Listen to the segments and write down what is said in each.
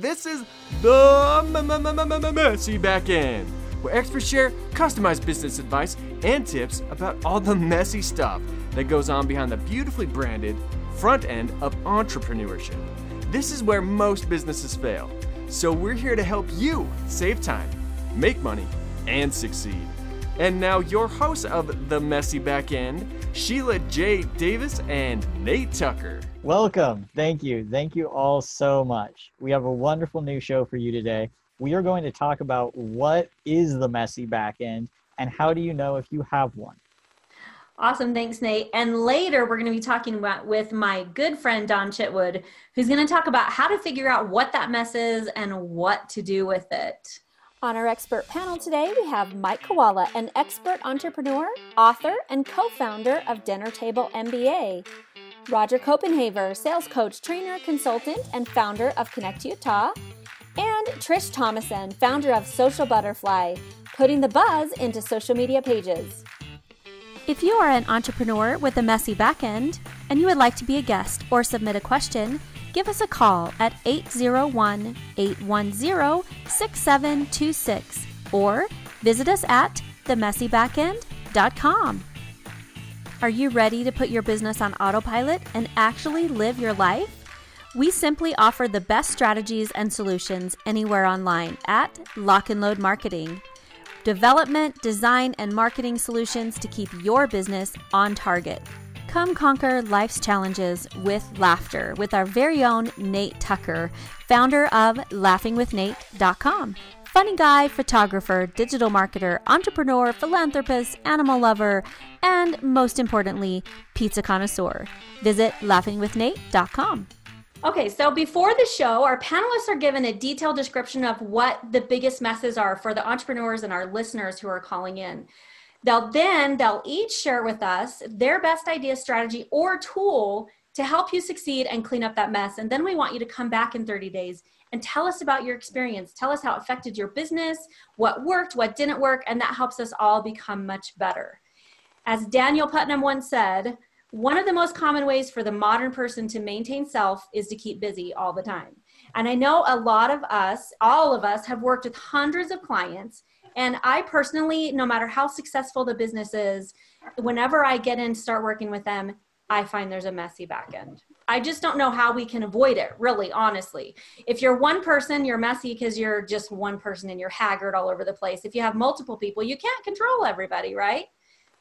This is the messy back end, where experts share customized business advice and tips about all the messy stuff that goes on behind the beautifully branded front end of entrepreneurship. This is where most businesses fail. So we're here to help you save time, make money, and succeed. And now your hosts of The Messy Back End, Sheila J. Davis and Nate Tucker. Welcome. Thank you. Thank you all so much. We have a wonderful new show for you today. We are going to talk about what is the messy back end and how do you know if you have one. Awesome. Thanks, Nate. And later, we're going to be talking about with my good friend Dawn Chitwood, who's going to talk about how to figure out what that mess is and what to do with it. On our expert panel today, we have Mike Kawula, an expert entrepreneur, author, and co founder of Dinner Table MBA. Roger Copenhaver, sales coach, trainer, consultant, and founder of Connect Utah. And Trish Thomason, founder of Social Butterfly, putting the buzz into social media pages. If you are an entrepreneur with a messy backend and you would like to be a guest or submit a question, give us a call at 801 810 6726 or visit us at themessybackend.com. Are you ready to put your business on autopilot and actually live your life? We simply offer the best strategies and solutions anywhere online at Lock and Load Marketing. Development, design, and marketing solutions to keep your business on target. Come conquer life's challenges with laughter with our very own Nate Tucker, founder of laughingwithnate.com. Funny guy, photographer, digital marketer, entrepreneur, philanthropist, animal lover, and most importantly, pizza connoisseur. Visit laughingwithnate.com. Okay, so before the show, our panelists are given a detailed description of what the biggest messes are for the entrepreneurs and our listeners who are calling in. They'll then they'll each share with us their best idea, strategy, or tool to help you succeed and clean up that mess. And then we want you to come back in 30 days and tell us about your experience. Tell us how it affected your business, what worked, what didn't work, and that helps us all become much better. As Daniel Putnam once said, one of the most common ways for the modern person to maintain self is to keep busy all the time. And I know a lot of us, all of us, have worked with hundreds of clients and I personally, no matter how successful the business is, whenever I get in, start working with them, I find there's a messy back end. I just don't know how we can avoid it, really, honestly. If you're one person, you're messy because you're just one person and you're haggard all over the place. If you have multiple people, you can't control everybody, right?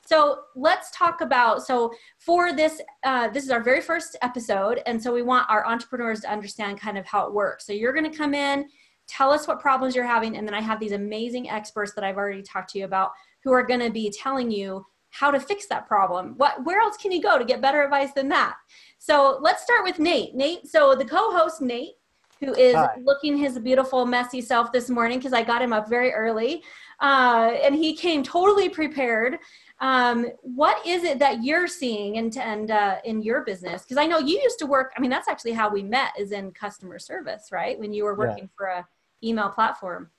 So let's talk about. So for this, uh, this is our very first episode, and so we want our entrepreneurs to understand kind of how it works. So you're going to come in tell us what problems you're having and then i have these amazing experts that i've already talked to you about who are going to be telling you how to fix that problem. What where else can you go to get better advice than that? So let's start with nate. Nate so the co-host nate who is Hi. looking his beautiful messy self this morning because i got him up very early uh, and he came totally prepared. Um, what is it that you're seeing and, and uh, in your business? Because i know you used to work i mean that's actually how we met is in customer service right? When you were working yeah. for a email platform?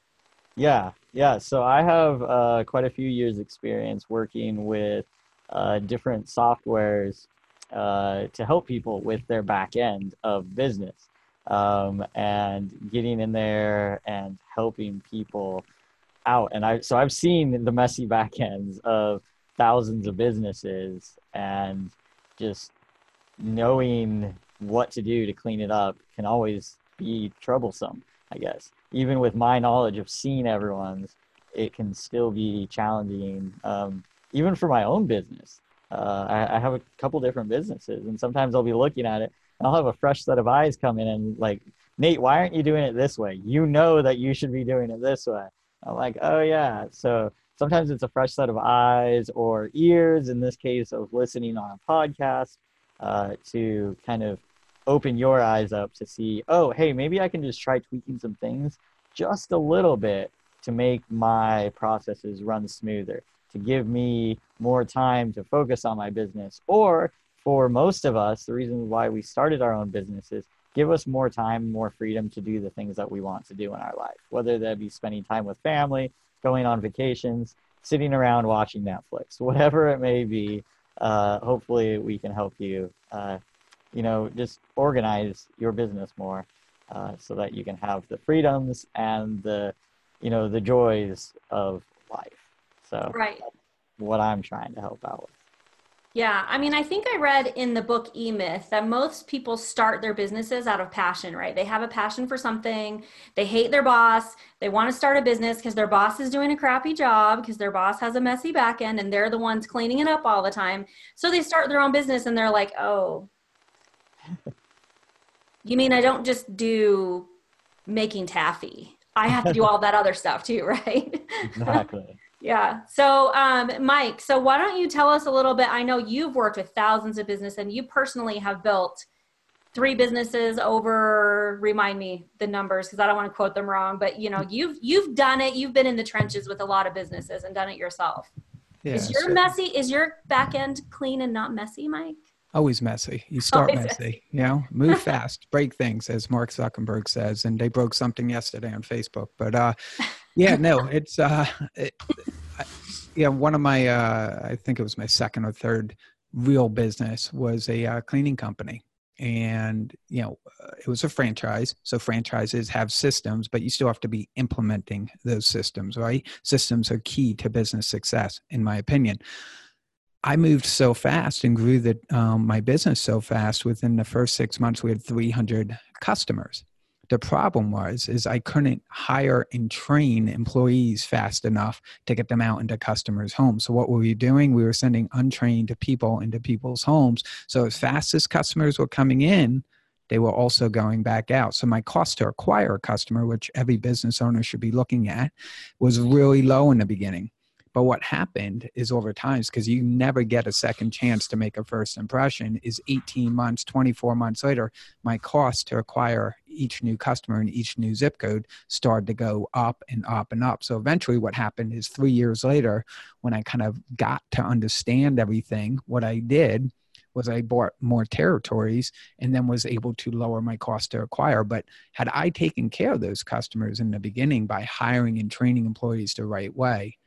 Yeah, yeah. So I have uh, quite a few years experience working with uh, different softwares uh, to help people with their back end of business um, and getting in there and helping people out. And I so I've seen the messy back ends of thousands of businesses and just knowing what to do to clean it up can always be troublesome, I guess even with my knowledge of seeing everyone's, it can still be challenging, um, even for my own business. Uh, I, I, have a couple different businesses, and sometimes I'll be looking at it, and I'll have a fresh set of eyes come in and like, Nate, why aren't you doing it this way? You know that you should be doing it this way. I'm like, oh yeah. So sometimes it's a fresh set of eyes or ears. In this case, of listening on a podcast uh, to kind of open your eyes up to see, oh, hey, maybe I can just try tweaking some things just a little bit to make my processes run smoother, to give me more time to focus on my business. Or for most of us, the reason why we started our own businesses give us more time, more freedom to do the things that we want to do in our life, whether that be spending time with family, going on vacations, sitting around watching Netflix, whatever it may be. Uh, hopefully, we can help you uh, you know, just organize your business more. uh, so that you can have the freedoms and the, you know, the joys of life. So right. what I'm trying to help out with. Yeah, I mean, I think I read in the book E Myth that most people start their businesses out of passion, right? They have a passion for something, they hate their boss, they want to start a business because their boss is doing a crappy job, because their boss has a messy back end and they're the ones cleaning it up all the time. So they start their own business and they're like, oh, you mean I don't just do making taffy? I have to do all that other stuff too, right? Exactly. Yeah. So, um, Mike, so why don't you tell us a little bit? I know you've worked with thousands of business and you personally have built three businesses over remind me the numbers because I don't want to quote them wrong, but you know, you've you've done it. You've been in the trenches with a lot of businesses and done it yourself. Yeah, is your so, messy is your back end clean and not messy, Mike? Always messy. You start always messy, messy, you know, move fast, break things, as Mark Zuckerberg says. And they broke something yesterday on Facebook. But uh, yeah, no, it's uh, it, yeah. One of my, uh, I think it was my second or third real business was a uh, cleaning company, and you know, uh, it was a franchise. So franchises have systems, but you still have to be implementing those systems, right? Systems are key to business success, in my opinion. I moved so fast and grew the, um, my business so fast. Within the first six months, we had 300 customers. The problem was is i couldn't hire and train employees fast enough to get them out into customers homes. So what were we doing? We were sending untrained people into people's homes. So as fast as customers were coming in they were also going back out. So my cost to acquire a customer which every business owner should be looking at was really low in the beginning but what happened is over time, because you never get a second chance to make a first impression, is 18 months, 24 months later, my cost to acquire each new customer in each new zip code started to go up and up and up. So eventually, what happened is three years later, when I kind of got to understand everything, what I did was I bought more territories and then was able to lower my cost to acquire. But had I taken care of those customers in the beginning by hiring and training employees the right way,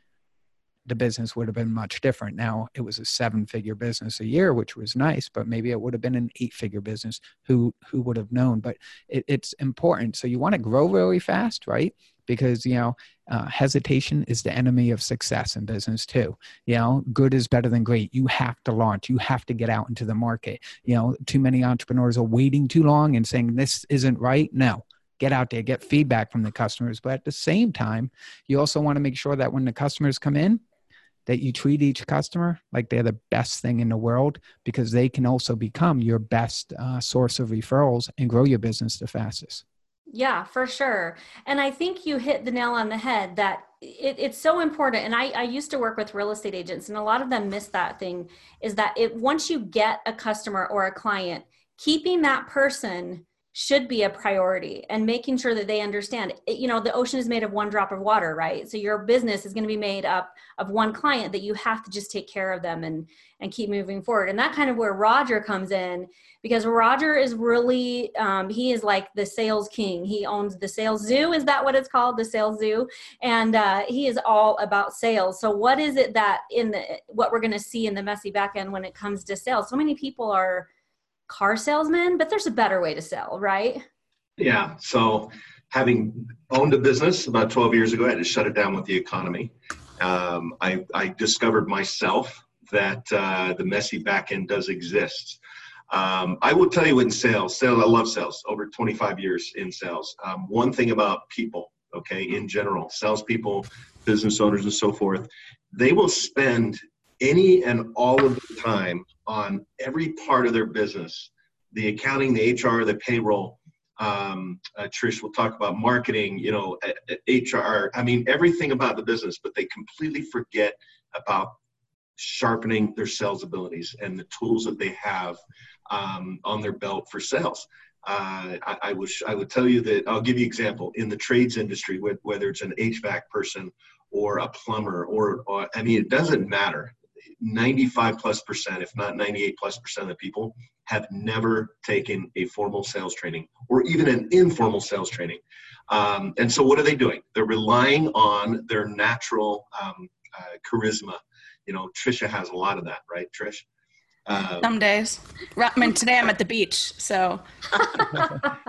the business would have been much different. Now it was a seven figure business a year, which was nice, but maybe it would have been an eight figure business. Who who would have known? But it, it's important. So you want to grow really fast, right? Because you know uh, hesitation is the enemy of success in business too. You know, good is better than great. You have to launch. You have to get out into the market. You know, too many entrepreneurs are waiting too long and saying this isn't right. No, get out there, get feedback from the customers. But at the same time, you also want to make sure that when the customers come in, that you treat each customer like they're the best thing in the world because they can also become your best uh, source of referrals and grow your business the fastest. Yeah, for sure. And I think you hit the nail on the head that it, it's so important. And I, I used to work with real estate agents, and a lot of them miss that thing is that it once you get a customer or a client, keeping that person should be a priority and making sure that they understand you know the ocean is made of one drop of water right? So your business is going to be made up of one client that you have to just take care of them and and keep moving forward. And that kind of where roger comes in because roger is really um, he is like the sales king. He owns the sales zoo is that what it's called? The sales zoo. And uh, he is all about sales. So what is it that in the what we're going to see in the messy back end when it comes to sales? So many people are car salesman, but there's a better way to sell, right? Yeah. So, having owned a business about 12 years ago, I had to shut it down with the economy. Um, I, I, discovered myself that uh, the messy back end does exist. Um, I will tell you in sales, sales, I love sales, over 25 years in sales. Um, one thing about people, okay, in general, salespeople, business owners, and so forth, they will spend any and all of the time on every part of their business the accounting, the HR, the payroll. Um, uh, Trish will talk about marketing, you know, HR. I mean, everything about the business, but they completely forget about sharpening their sales abilities and the tools that they have um, on their belt for sales. Uh, I, I, wish I would tell you that I'll give you an example in the trades industry, whether it's an HVAC person or a plumber, or, or I mean, it doesn't matter. 95 plus percent, if not 98 plus percent of the people have never taken a formal sales training or even an informal sales training. Um, and so what are they doing? They're relying on their natural um, uh, charisma. You know, Trisha has a lot of that, right, Trish? Uh, Some days. I mean, today I'm at the beach, so.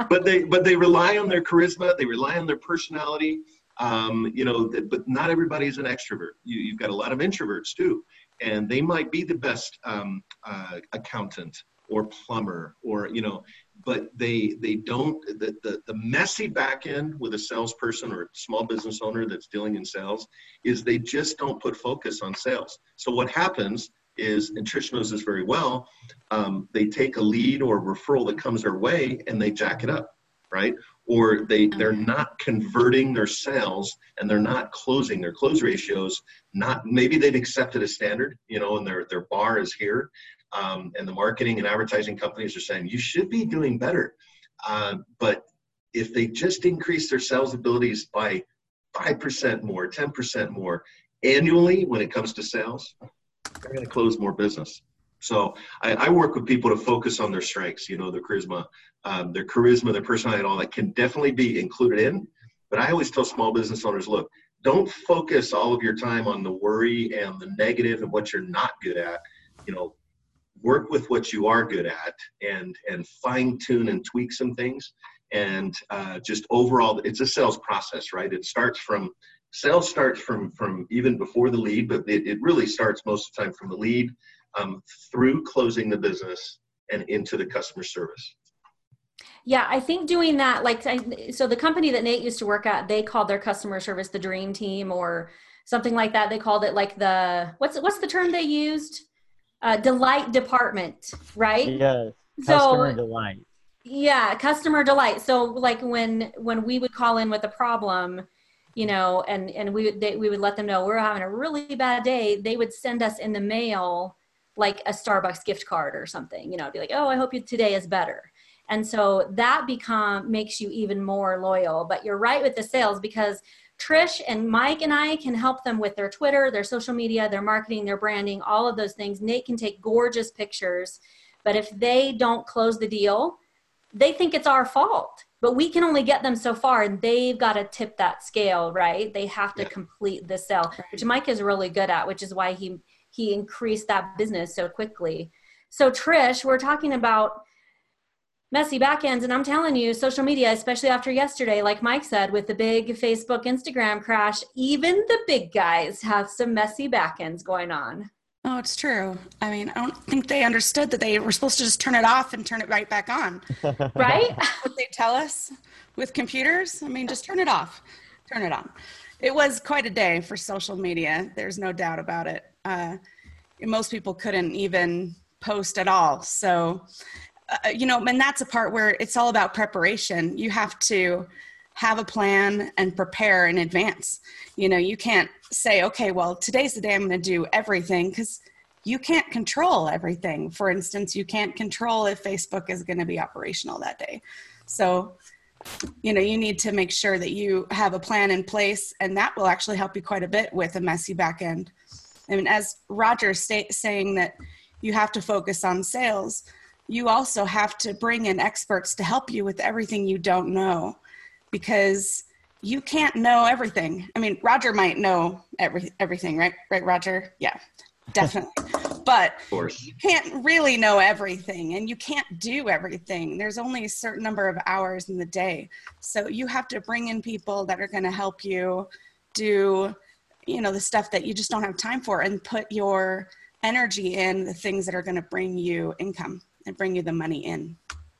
but they but they rely on their charisma. They rely on their personality. Um, you know, but not everybody is an extrovert. You, you've got a lot of introverts too, and they might be the best um, uh, accountant or plumber or you know but they they don't the, the the messy back end with a salesperson or a small business owner that's dealing in sales is they just don't put focus on sales. So what happens is and trish knows this very well um, they take a lead or referral that comes their way and they jack it up right or they they're not converting their sales and they're not closing their close ratios not maybe they've accepted a standard you know and their their bar is here um, and the marketing and advertising companies are saying you should be doing better. Uh, but if they just increase their sales abilities by 5% more, 10% more annually when it comes to sales, they're going to close more business. So I, I, work with people to focus on their strengths, you know, their charisma, um, their charisma, their personality, and all that can definitely be included in. But I always tell small business owners, look, don't focus all of your time on the worry and the negative and what you're not good at. You know, work with what you are good at and and fine tune and tweak some things and uh, just overall it's a sales process right it starts from sales starts from from even before the lead but it, it really starts most of the time from the lead um, through closing the business and into the customer service yeah, I think doing that, like, so the company that Nate used to work at, they called their customer service the dream team or something like that. They called it like the, what's, what's the term they used? uh, delight department, right? Yes. Customer so, delight. Yeah, customer delight. So like when when we would call in with a problem, you know, and and we would they, we would let them know we're having a really bad day. They would send us in the mail like a Starbucks gift card or something. You know, be like, oh, I hope you today is better. And so that become makes you even more loyal. But you're right with the sales because Trish and Mike and I can help them with their Twitter, their social media, their marketing, their branding, all of those things. Nate can take gorgeous pictures, but if they don't close the deal, they think it's our fault. But we can only get them so far, and they've got to tip that scale, right? They have to yeah. complete the sale, which Mike is really good at, which is why he he increased that business so quickly. So Trish, we're talking about messy backends. And I'm telling you, social media, especially after yesterday, like Mike said, with the big Facebook, Instagram crash, even the big guys have some messy backends going on. Oh, it's true. I mean, I don't think they understood that they were supposed to just turn it off and turn it right back on. right? what they tell us with computers. I mean, just turn it off, turn it on. It was quite a day for social media. There's no doubt about it. Uh, most people couldn't even post at all. So uh, you know, and that's a part where it's all about preparation. You have to have a plan and prepare in advance. You know, you can't say, okay, well, today's the day I'm going to do everything because you can't control everything. For instance, you can't control if Facebook is going to be operational that day. So, you know, you need to make sure that you have a plan in place, and that will actually help you quite a bit with a messy back end. I mean, as Roger sta- saying that you have to focus on sales, you also have to bring in experts to help you with everything you don't know because you can't know everything. I mean, Roger might know every, everything, right? Right, Roger? Yeah, definitely. but you can't really know everything and you can't do everything. There's only a certain number of hours in the day. So you have to bring in people that are going to help you do, you know, the stuff that you just don't have time for and put your energy in the things that are going to bring you income and bring you the money in.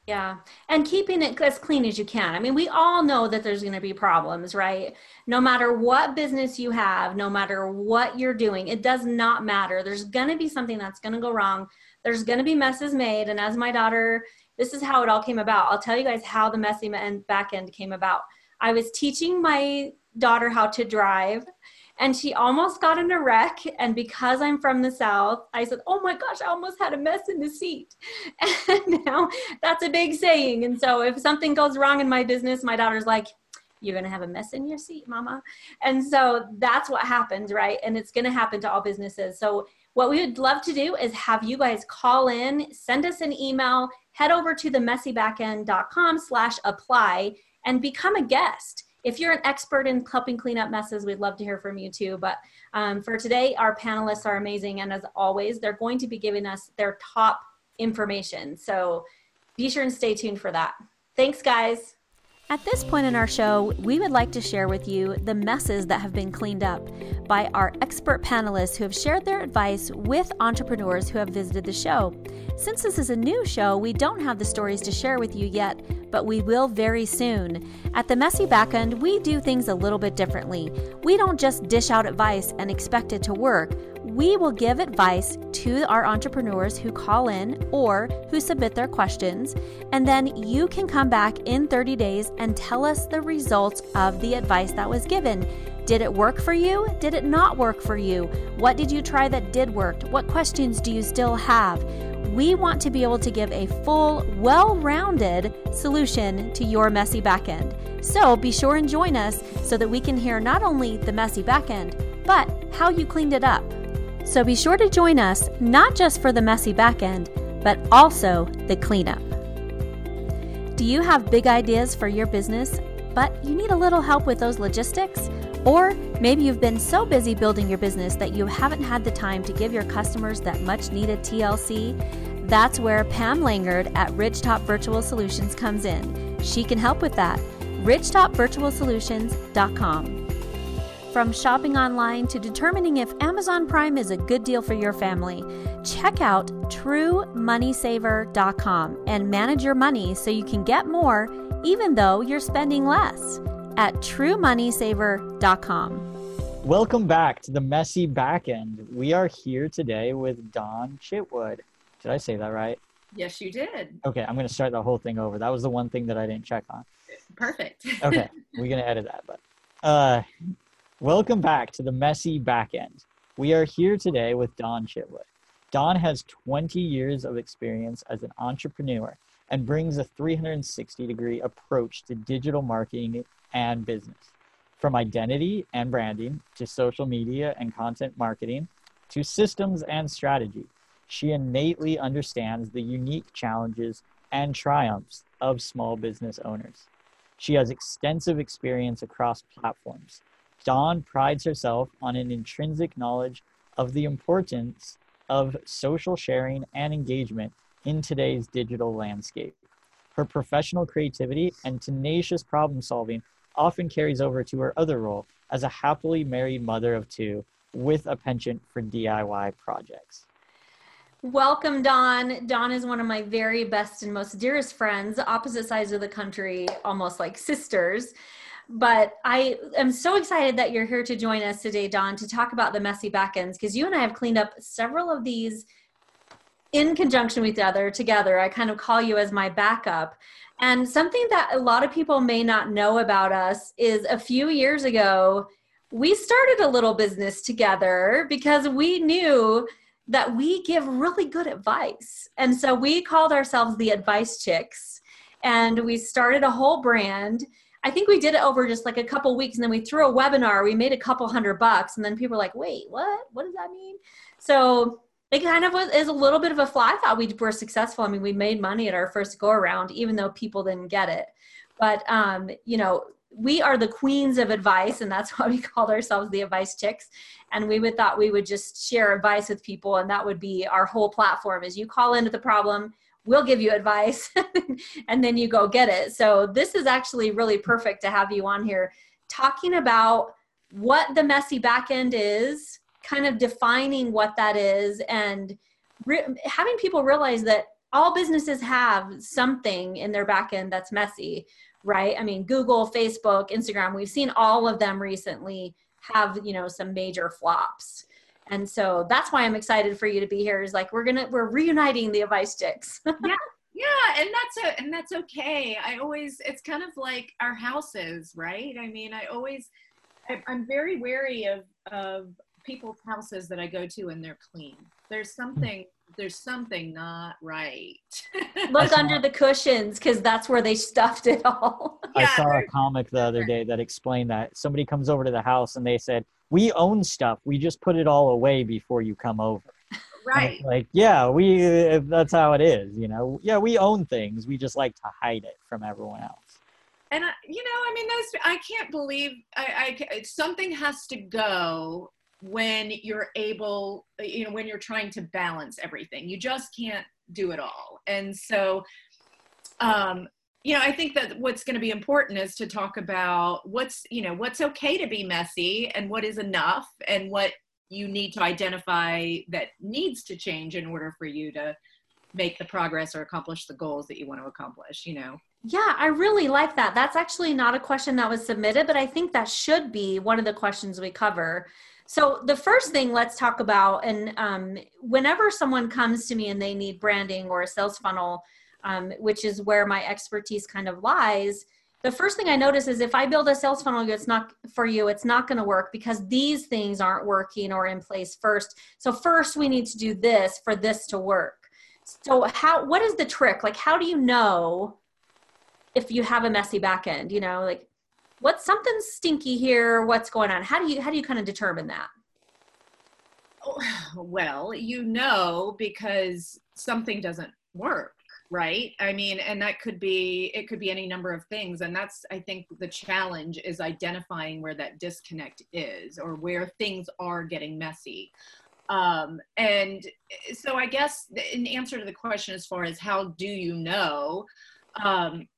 Yeah. And keeping it as clean as you can. I mean, we all know that there's going to be problems, right? No matter what business you have, no matter what you're doing, it does not matter. There's going to be something that's going to go wrong. There's going to be messes made. And as my daughter, this is how it all came about. I'll tell you guys how the messy back end came about. I was teaching my daughter how to drive and she almost got in a wreck. And because I'm from the South, I said, Oh my gosh, I almost had a mess in the seat. And now that's a big saying. And so if something goes wrong in my business, my daughter's like, You're going to have a mess in your seat, mama. And so that's what happens, right? And it's going to happen to all businesses. So what we would love to do is have you guys call in, send us an email, head over to the messybackend.com slash apply and become a guest if you're an expert in helping clean up messes, we'd love to hear from you too. But um, for today, our panelists are amazing. And as always, they're going to be giving us their top information. So be sure and stay tuned for that. Thanks, guys. At this point in our show, we would like to share with you the messes that have been cleaned up by our expert panelists who have shared their advice with entrepreneurs who have visited the show. Since this is a new show, we don't have the stories to share with you yet, but we will very soon. At the Messy Backend, we do things a little bit differently. We don't just dish out advice and expect it to work. We will give advice to our entrepreneurs who call in or who submit their questions, and then you can come back in 30 days and tell us the results of the advice that was given. Did it work for you? Did it not work for you? What did you try that did work? What questions do you still have? We want to be able to give a full, well rounded solution to your messy backend. So be sure and join us so that we can hear not only the messy backend, but how you cleaned it up. So be sure to join us not just for the messy back end, but also the cleanup. Do you have big ideas for your business, but you need a little help with those logistics? Or maybe you've been so busy building your business that you haven't had the time to give your customers that much needed TLC? That's where Pam Langard at Ridgetop Virtual Solutions comes in. She can help with that. RidgetopVirtualSolutions.com. From shopping online to determining if Amazon Prime is a good deal for your family, check out TrueMoneySaver.com and manage your money so you can get more even though you're spending less at TrueMoneySaver.com. Welcome back to the Messy Backend. We are here today with Dawn Chitwood. Did I say that right? Yes, you did. Okay, I'm going to start the whole thing over. That was the one thing that I didn't check on. Perfect. Okay, we're going to edit that. But uh, welcome back to the Messy Backend. We are here today with Dawn Chitwood. Dawn has 20 years of experience as an entrepreneur and brings a 360 degree approach to digital marketing and business. From identity and branding to social media and content marketing to systems and strategy, she innately understands the unique challenges and triumphs of small business owners. She has extensive experience across platforms. Dawn prides herself on an intrinsic knowledge of the importance of social sharing and engagement in today's digital landscape. Her professional creativity and tenacious problem solving often carries over to her other role as a happily married mother of two with a penchant for DIY projects. Welcome, Dawn. Dawn is one of my very best and most dearest friends, opposite sides of the country, almost like sisters. But I am so excited that you're here to join us today, Dawn, to talk about the messy backends because you and I have cleaned up several of these in conjunction with the other together. I kind of call you as my backup. And something that a lot of people may not know about us is a few years ago, we started a little business together because we knew that we give really good advice. And so we called ourselves the Advice Chicks and we started a whole brand. I think we did it over just like a couple weeks and then we threw a webinar. We made a couple hundred bucks and then people were like, wait, what? What does that mean? So it kind of was is a little bit of a fly. I thought we were successful. I mean, we made money at our first go around, even though people didn't get it. But um, you know, we are the queens of advice, and that's why we called ourselves the advice chicks. And we would thought we would just share advice with people, and that would be our whole platform. Is you call into the problem, we'll give you advice, and then you go get it. So this is actually really perfect to have you on here talking about what the messy back end is kind of defining what that is and re- having people realize that all businesses have something in their back end that's messy right i mean google facebook instagram we've seen all of them recently have you know some major flops and so that's why i'm excited for you to be here is like we're gonna we're reuniting the advice sticks yeah yeah and that's a, and that's okay i always it's kind of like our houses right i mean i always I, i'm very wary of of people's houses that I go to and they're clean. There's hmm. something there's something not right. Look under the cushions because that's where they stuffed it all. I yeah, saw a comic the other day that explained that somebody comes over to the house and they said, "We own stuff. We just put it all away before you come over." Right. Like, yeah, we that's how it is, you know. Yeah, we own things. We just like to hide it from everyone else. and I, you know, I mean, those I can't believe I, I something has to go when you're able, you know, when you're trying to balance everything. You just can't do it all, and so. Um, you know, I think that what's going to be important is to talk about what's, you know, what's okay to be messy and what is enough and what you need to identify that needs to change in order for you to make the progress or accomplish the goals that you want to accomplish, you know. Yeah, I really like that. That's actually not a question that was submitted, but I think that should be one of the questions we cover. So, the first thing let's talk about, and um, whenever someone comes to me and they need branding or a sales funnel, um, which is where my expertise kind of lies, the first thing I notice is if I build a sales funnel it's not for you, it's not going to work because these things aren't working or in place first. So, first, we need to do this for this to work. So, how, what is the trick? Like, how do you know? if you have a messy back end you know like what's something stinky here what's going on how do you how do you kind of determine that well you know because something doesn't work right? I mean and that could be it could be any number of things and that's i think the challenge is identifying where that disconnect is or where things are getting messy. Um and so i guess in answer to the question as far as how do you know um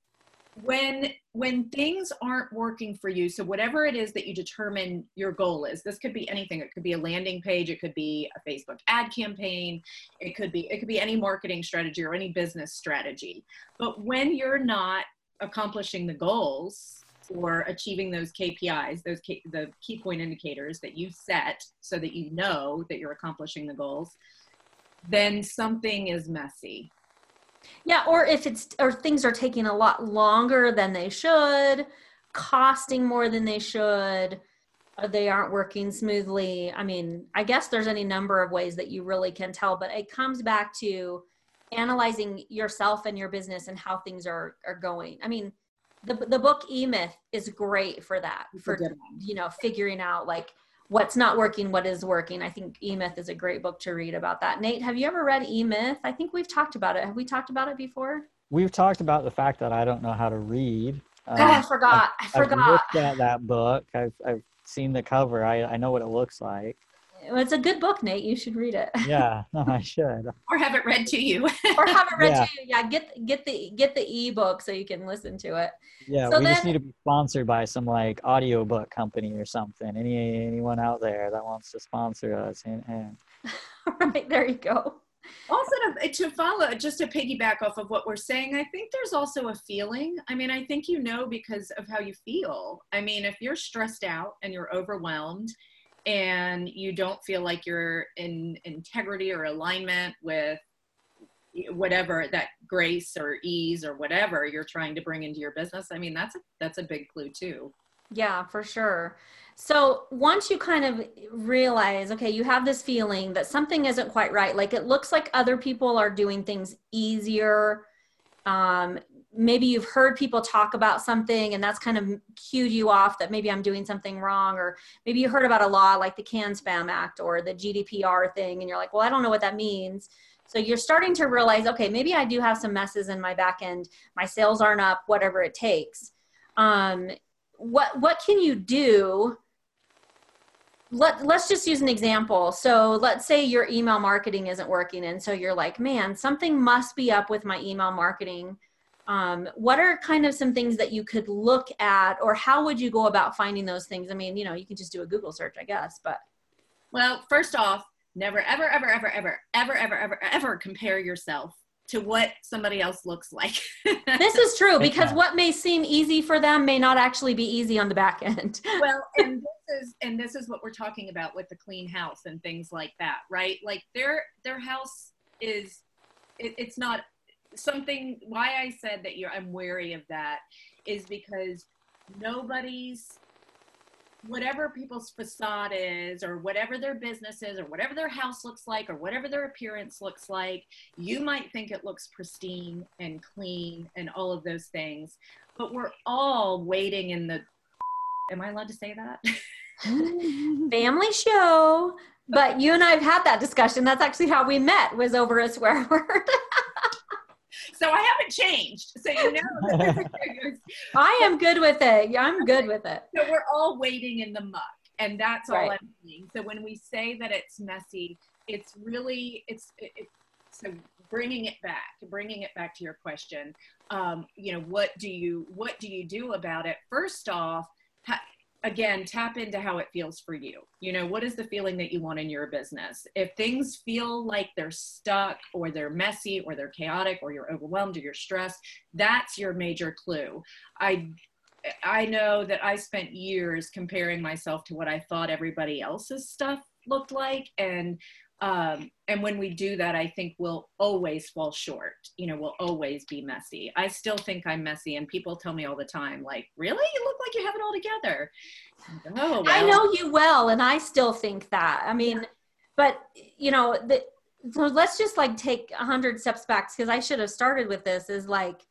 when when things aren't working for you so whatever it is that you determine your goal is this could be anything it could be a landing page it could be a facebook ad campaign it could be it could be any marketing strategy or any business strategy but when you're not accomplishing the goals or achieving those KPIs, those K, the key point indicators that you set so that you know that you're accomplishing the goals, then something is messy. Yeah, or if it's or things are taking a lot longer than they should, costing more than they should, they aren't working smoothly. I mean, I guess there's any number of ways that you really can tell, but it comes back to analyzing yourself and your business and how things are are going. I mean, the the book E Myth is great for that. For you know, figuring out like what's not working, what is working. I think E Myth is a great book to read about that. Nate, have you ever read E Myth? I think we've talked about it. Have we talked about it before? We've talked about the fact that I don't know how to read. Um, I forgot. I forgot. I've looked at that book. I've, I've seen the cover. I, I know what it looks like. It's a good book, Nate. You should read it. Yeah, no, I should. or have it read to you. or have it read yeah. to you. Yeah, get get the get the ebook so you can listen to it. Yeah, so we then, just need to be sponsored by some like audiobook company or something. Any anyone out there that wants to sponsor us? And, and. right there you go. Also, to, to follow, just to piggyback off of what we're saying, I think there's also a feeling. I mean, I think you know because of how you feel. I mean, if you're stressed out and you're overwhelmed and you don't feel like you're in integrity or alignment with whatever that grace or ease or whatever you're trying to bring into your business i mean that's a that's a big clue too. Yeah for sure. So once you kind of realize okay you have this feeling that something isn't quite right like it looks like other people are doing things easier um, maybe you've heard people talk about something and that's kind of cued you off that maybe I'm doing something wrong or maybe you heard about a law like the CAN-SPAM Act or the GDPR thing and you're like, well, I don't know what that means. So you're starting to realize, okay, maybe I do have some messes in my back end. My sales aren't up, whatever it takes. Um, what what can you do? Let, let's just use an example. So let's say your email marketing isn't working. And so you're like, man, something must be up with my email marketing um, what are kind of some things that you could look at or how would you go about finding those things? I mean you know you can just do a google search i guess but. Well first off never ever ever ever ever ever ever ever ever compare yourself to what somebody else looks like. This is true because what may seem easy for them may not actually be easy on the back end. Well and this is and this is what we're talking about with the clean house and things like that right? Like their their house is it, it's not something why I said that you're I'm wary of that is because nobody's whatever people's facade is or whatever their business is or whatever their house looks like or whatever their appearance looks like you might think it looks pristine and clean and all of those things but we're all waiting in the am i allowed to say that? Family show. But you and i've had that discussion. That's actually how we met was over a swear word so I haven't changed. So you know, I am good with it. Yeah, I'm good with it. So we're all waiting in the muck, and that's all Right. I'm saying. So when we say that it's messy, it's really it's it, it- so bringing it back, bringing it back to your question. Um, you know, what do you what do you do about it? First off, ha- again, tap into how it feels for you. You know, what is the feeling that you want in your business? If things feel like they're stuck or they're messy or they're chaotic or you're overwhelmed or you're stressed, that's your major clue. I I know that I spent years comparing myself to what I thought everybody else's stuff looked like and um, and when we do that, I think we'll always fall short. You know, we'll always be messy. I still think I'm messy, and people tell me all the time, like, "Really? You look like you have it all together." Oh, I know you well, and I still think that. I mean, but you know, the, so let's just like take a hundred steps back because I should have started with this. Is like,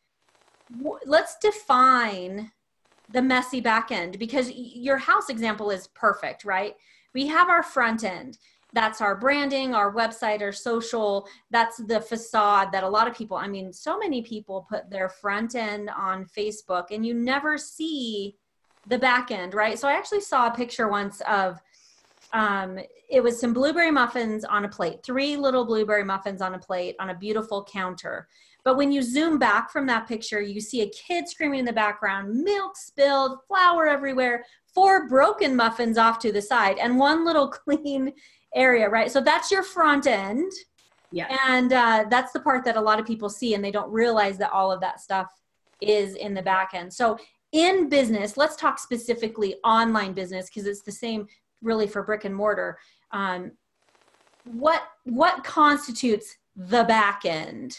w- let's define the messy back end because your house example is perfect, right? We have our front end. That's our branding, our website, our social. That's the facade that a lot of people, I mean, so many people put their front end on Facebook and you never see the back end, right? So I actually saw a picture once of um, it was some blueberry muffins on a plate, three little blueberry muffins on a plate on a beautiful counter. But when you zoom back from that picture, you see a kid screaming in the background, milk spilled, flour everywhere, four broken muffins off to the side, and one little clean area, right? So that's your front end. Yeah. And uh, that's the part that a lot of people see, and they don't realize that all of that stuff is in the back end. So in business, let's talk specifically online business because it's the same really for brick and mortar. Um, what what constitutes the back end?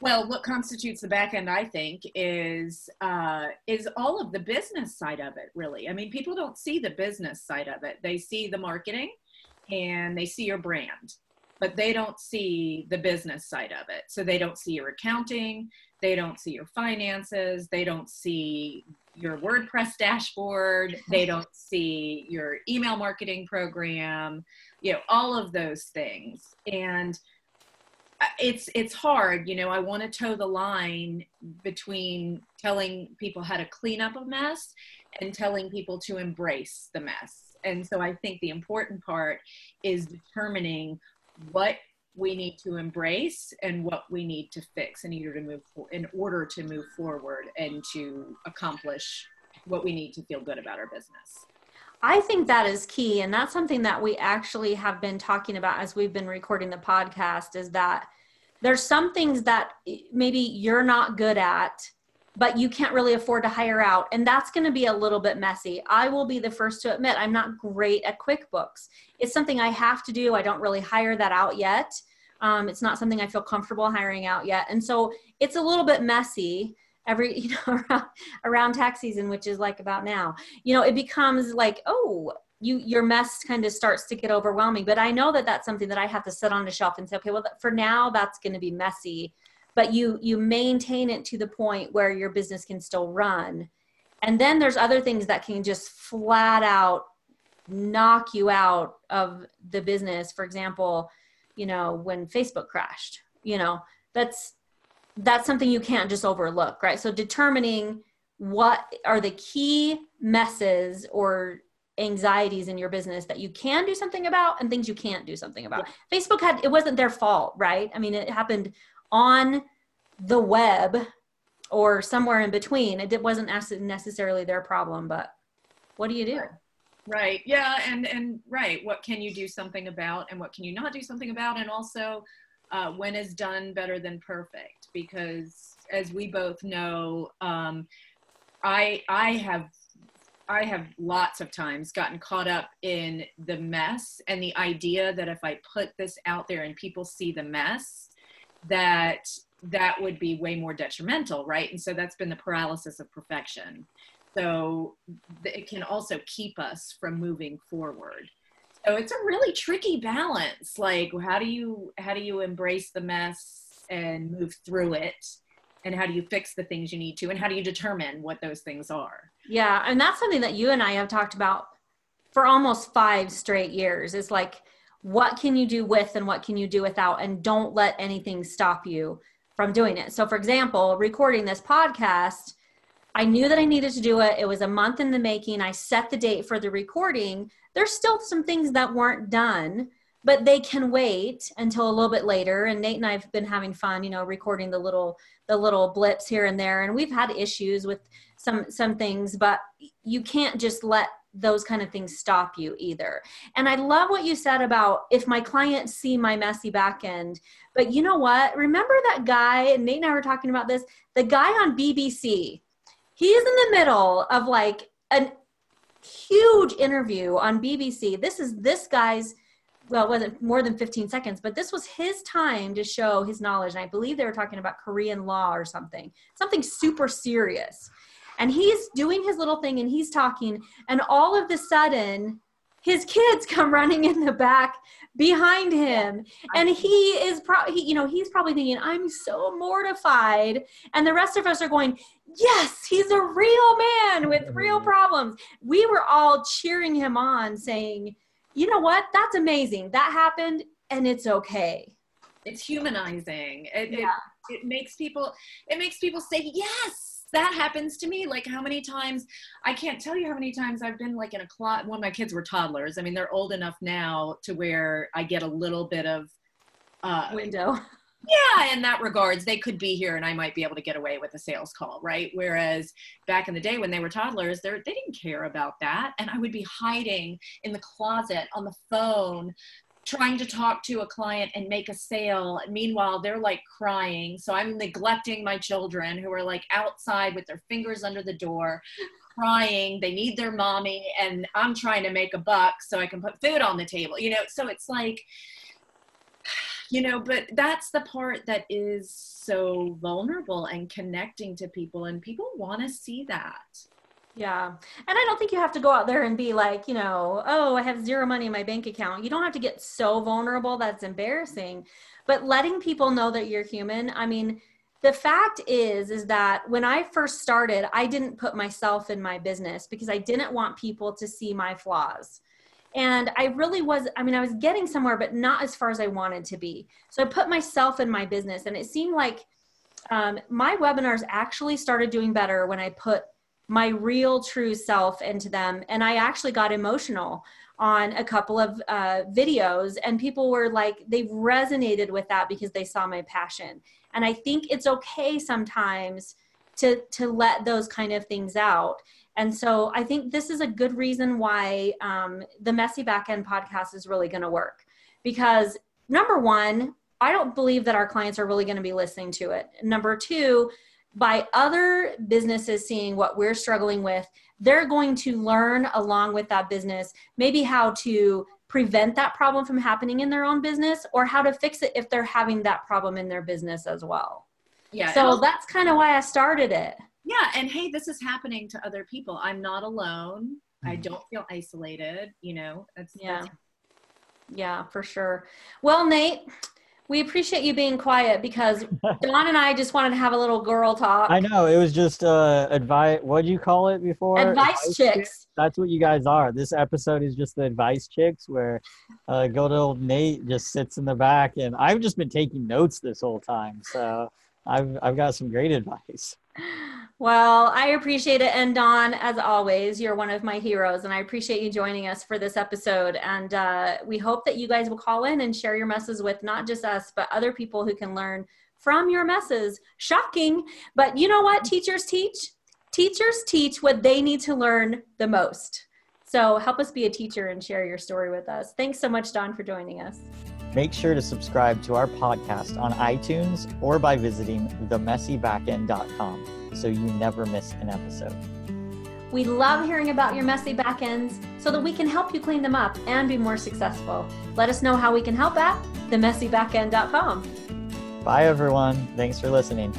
Well, what constitutes the back end, I think, is uh, is all of the business side of it. Really, I mean, people don't see the business side of it. They see the marketing, and they see your brand, but they don't see the business side of it. So they don't see your accounting, they don't see your finances, they don't see your WordPress dashboard, they don't see your email marketing program, you know, all of those things, and it's it's hard you know i want to toe the line between telling people how to clean up a mess and telling people to embrace the mess. And so i think the important part is determining what we need to embrace and what we need to fix in order to move for, in order to move forward and to accomplish what we need to feel good about our business I think that is key. And that's something that we actually have been talking about as we've been recording the podcast is that there's some things that maybe you're not good at, but you can't really afford to hire out. And that's going to be a little bit messy. I will be the first to admit I'm not great at QuickBooks. It's something I have to do. I don't really hire that out yet. Um, it's not something I feel comfortable hiring out yet. And so it's a little bit messy every you know around, around tax season which is like about now. You know it becomes like oh you your mess kind of starts to get overwhelming. But i know that that's something that i have to sit on the shelf and say okay well for now that's going to be messy. But you you maintain it to the point where your business can still run. And then there's other things that can just flat out knock you out of the business. For example you know when facebook crashed you know that's that's something you can't just overlook right? So determining what are the key messes or anxieties in your business that you can do something about and things you can't do something about. Facebook had it wasn't their fault right? I mean it happened on the web or somewhere in between. It wasn't necessarily their problem but what do you do? Right. Yeah and and right. What can you do something about and what can you not do something about? And also uh, when is done better than perfect because as we both know um, i i have i have lots of times gotten caught up in the mess and the idea that if i put this out there and people see the mess that that would be way more detrimental right? And so that's been the paralysis of perfection. So it can also keep us from moving forward. So it's a really tricky balance. Like how do you how do you embrace the mess and move through it and how do you fix the things you need to and how do you determine what those things are yeah and that's something that you and i have talked about for almost five straight years is like what can you do with and what can you do without and don't let anything stop you from doing it. So, for example, recording this podcast, I knew that I needed to do it. It was a month in the making. I set the date for the recording. There's still some things that weren't done, but they can wait until a little bit later. And Nate and I've been having fun, you know, recording the little the little blips here and there. And we've had issues with some some things, but you can't just let those kind of things stop you either. And I love what you said about if my clients see my messy back end. But you know what? Remember that guy, and Nate and I were talking about this, the guy on BBC. He's in the middle of like a huge interview on BBC. This is this guy's well, it wasn't more than 15 seconds, but this was his time to show his knowledge. And I believe they were talking about Korean law or something, something super serious. And he's doing his little thing and he's talking. And all of a sudden his kids come running in the back behind him. And he is probably you know he's probably thinking i'm so mortified. And the rest of us are going yes he's a real man with real mm-hmm. problems. We were all cheering him on saying you know what that's amazing that happened and it's okay it's humanizing it, yeah. it, it makes people it makes people say yes that happens to me. Like how many times I can't tell you how many times I've been like in a closet when my kids were toddlers. I mean, they're old enough now to where I get a little bit of uh, window. Yeah, in that regards, they could be here and I might be able to get away with a sales call, right? Whereas back in the day when they were toddlers, they they didn't care about that, and I would be hiding in the closet on the phone, trying to talk to a client and make a sale. Meanwhile, they're like crying. So I'm neglecting my children who are like outside with their fingers under the door, crying. They need their mommy, and I'm trying to make a buck so I can put food on the table, you know? So it's like, you know, but that's the part that is so vulnerable and connecting to people, and people want to see that. Yeah. And I don't think you have to go out there and be like, you know, oh, I have zero money in my bank account. You don't have to get so vulnerable that's embarrassing. But letting people know that you're human, I mean, the fact is is that when I first started, I didn't put myself in my business because I didn't want people to see my flaws. And I really was, I mean, I was getting somewhere, but not as far as I wanted to be. So I put myself in my business, and it seemed like um, my webinars actually started doing better when I put my real true self into them. And i actually got emotional on a couple of uh, videos and people were like they've resonated with that because they saw my passion. And i think it's okay sometimes to to let those kind of things out and so i think this is a good reason why um, the messy backend podcast is really going to work because number one i don't believe that our clients are really going to be listening to it number two by other businesses seeing what we're struggling with, they're going to learn along with that business maybe how to prevent that problem from happening in their own business or how to fix it if they're having that problem in their business as well. Yeah. So that's kind of why I started it. Yeah. And hey, this is happening to other people. I'm not alone. I mm. don't feel isolated, you know. That's yeah. That's- yeah, for sure. Well, Nate, we appreciate you being quiet because Dawn and I just wanted to have a little girl talk. I know it was just uh advice. What do you call it before? Advice, advice chicks. chicks. That's what you guys are. This episode is just the advice chicks, where uh, good old Nate just sits in the back, and I've just been taking notes this whole time. So I've I've got some great advice. Well, I appreciate it. And Dawn, as always, you're one of my heroes, and I appreciate you joining us for this episode. And uh, we hope that you guys will call in and share your messes with not just us, but other people who can learn from your messes. Shocking. But you know what teachers teach? Teachers teach what they need to learn the most. So help us be a teacher and share your story with us. Thanks so much, Dawn, for joining us. Make sure to subscribe to our podcast on iTunes or by visiting themessybackend.com so you never miss an episode. We love hearing about your messy backends so that we can help you clean them up and be more successful. Let us know how we can help at themessybackend.com. Bye, everyone. Thanks for listening.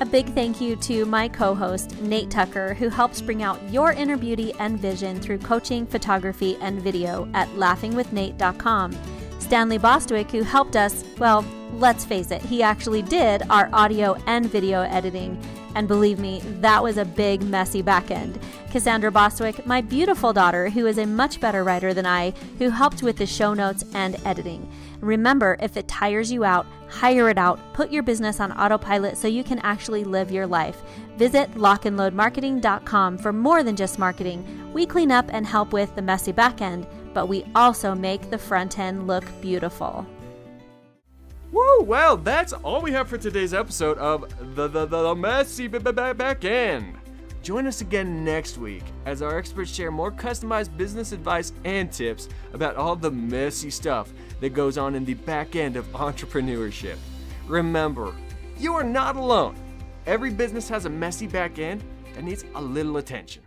A big thank you to my co host, Nate Tucker, who helps bring out your inner beauty and vision through coaching, photography, and video at laughingwithnate.com. Stanley Bostwick, who helped us, well, let's face it, he actually did our audio and video editing. And believe me, that was a big, messy back end. Cassandra Bostwick, my beautiful daughter, who is a much better writer than I, who helped with the show notes and editing. Remember, if it tires you out, hire it out. Put your business on autopilot so you can actually live your life. Visit lockandloadmarketing.com for more than just marketing. We clean up and help with the messy back end, but we also make the front end look beautiful. Woo! Well, that's all we have for today's episode of the the, the, the messy b- b- back end. Join us again next week as our experts share more customized business advice and tips about all the messy stuff that goes on in the back end of entrepreneurship. Remember, you are not alone. Every business has a messy back end that needs a little attention.